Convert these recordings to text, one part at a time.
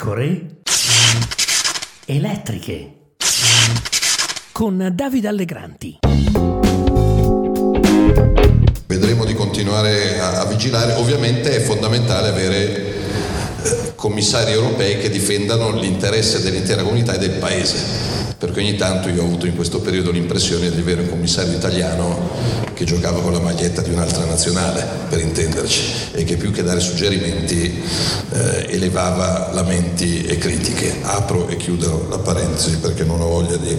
pecore elettriche. Con Davide Allegranti. Vedremo di continuare a, a vigilare, ovviamente è fondamentale avere eh, commissari europei che difendano l'interesse dell'intera comunità e del Paese perché ogni tanto io ho avuto in questo periodo l'impressione di avere un commissario italiano che giocava con la maglietta di un'altra nazionale, per intenderci, e che più che dare suggerimenti eh, elevava lamenti e critiche. Apro e chiudo la parentesi perché non ho voglia di,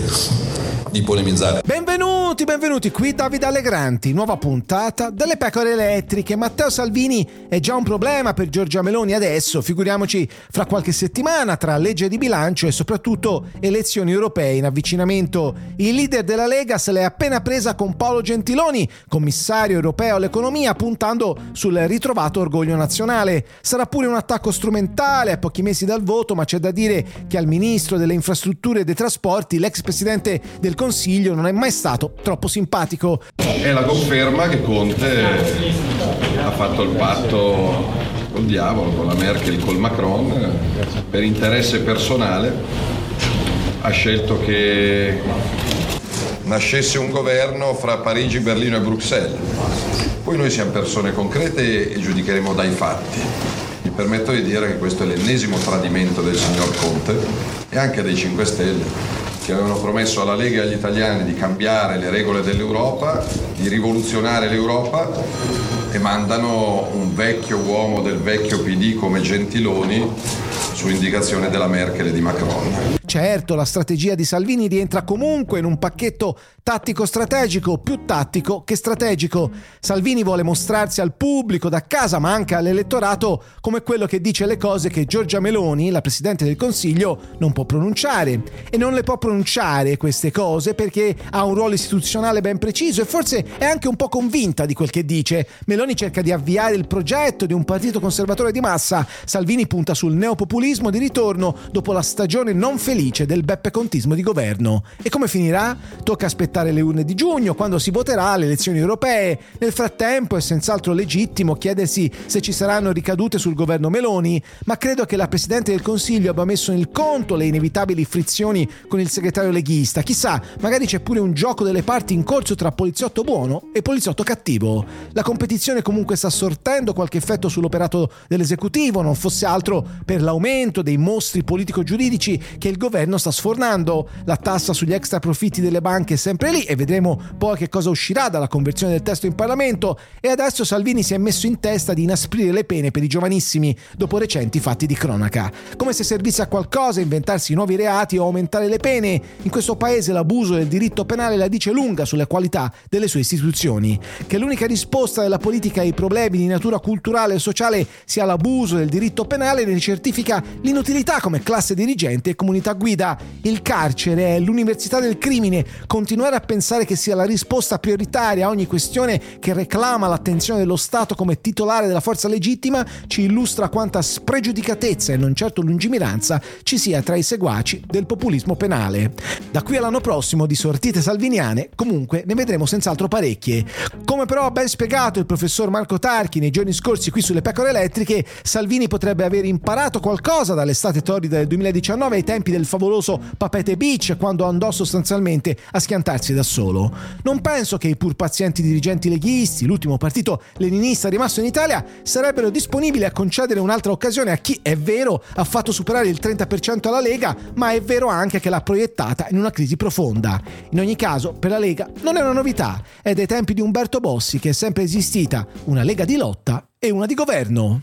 di polemizzare. Benvenuti, benvenuti, qui Davide Allegranti, nuova puntata delle pecore elettriche. Matteo Salvini è già un problema per Giorgia Meloni adesso, figuriamoci fra qualche settimana tra legge di bilancio e soprattutto elezioni europee in avvicinamento. Il leader della Lega se l'è appena presa con Paolo Gentiloni, commissario europeo all'economia, puntando sul ritrovato orgoglio nazionale. Sarà pure un attacco strumentale a pochi mesi dal voto, ma c'è da dire che al ministro delle infrastrutture e dei trasporti, l'ex presidente del Consiglio, non è mai stato troppo simpatico. È la conferma che Conte ha fatto il patto col diavolo, con la Merkel, col Macron, per interesse personale ha scelto che nascesse un governo fra Parigi, Berlino e Bruxelles. Poi noi siamo persone concrete e giudicheremo dai fatti. Mi permetto di dire che questo è l'ennesimo tradimento del signor Conte e anche dei 5 Stelle che avevano promesso alla Lega e agli italiani di cambiare le regole dell'Europa, di rivoluzionare l'Europa e mandano un vecchio uomo del vecchio PD come Gentiloni su indicazione della Merkel e di Macron. Certo, la strategia di Salvini rientra comunque in un pacchetto tattico-strategico, più tattico che strategico. Salvini vuole mostrarsi al pubblico da casa, ma anche all'elettorato, come quello che dice le cose che Giorgia Meloni, la Presidente del Consiglio, non può pronunciare. E non le può pronunciare queste cose perché ha un ruolo istituzionale ben preciso e forse è anche un po' convinta di quel che dice. Meloni cerca di avviare il progetto di un partito conservatore di massa. Salvini punta sul neopopulismo di ritorno dopo la stagione non felice del Beppe Contismo di governo. E come finirà? Tocca aspettare le urne di giugno, quando si voterà alle elezioni europee. Nel frattempo è senz'altro legittimo chiedersi se ci saranno ricadute sul governo Meloni, ma credo che la Presidente del Consiglio abbia messo in conto le inevitabili frizioni con il segretario leghista. Chissà, magari c'è pure un gioco delle parti in corso tra poliziotto buono e poliziotto cattivo. La competizione comunque sta sortendo qualche effetto sull'operato dell'esecutivo, non fosse altro per l'aumento dei mostri politico-giuridici che il governo sta sfornando. La tassa sugli extra profitti delle banche è sempre lì e vedremo poi che cosa uscirà dalla conversione del testo in Parlamento e adesso Salvini si è messo in testa di inasprire le pene per i giovanissimi dopo recenti fatti di cronaca. Come se servisse a qualcosa inventarsi nuovi reati o aumentare le pene, in questo paese l'abuso del diritto penale la dice lunga sulle qualità delle sue istituzioni. Che l'unica risposta della politica ai problemi di natura culturale e sociale sia l'abuso del diritto penale ne certifica l'inutilità come classe dirigente e comunità guida. Il carcere è l'università del crimine, continuare a pensare che sia la risposta prioritaria a ogni questione che reclama l'attenzione dello Stato come titolare della forza legittima ci illustra quanta spregiudicatezza e non certo lungimiranza ci sia tra i seguaci del populismo penale. Da qui all'anno prossimo di sortite salviniane comunque ne vedremo senz'altro parecchie. Come però ha ben spiegato il professor Marco Tarchi nei giorni scorsi qui sulle pecore elettriche, Salvini potrebbe aver imparato qualcosa dall'estate torrida del 2019 ai tempi del favoloso Papete Beach quando andò sostanzialmente a schiantarsi da solo. Non penso che i pur pazienti dirigenti leghisti, l'ultimo partito leninista rimasto in Italia, sarebbero disponibili a concedere un'altra occasione a chi, è vero, ha fatto superare il 30% alla Lega, ma è vero anche che l'ha proiettata in una crisi profonda. In ogni caso, per la Lega non è una novità, è dai tempi di Umberto Bossi che è sempre esistita una Lega di lotta e una di governo.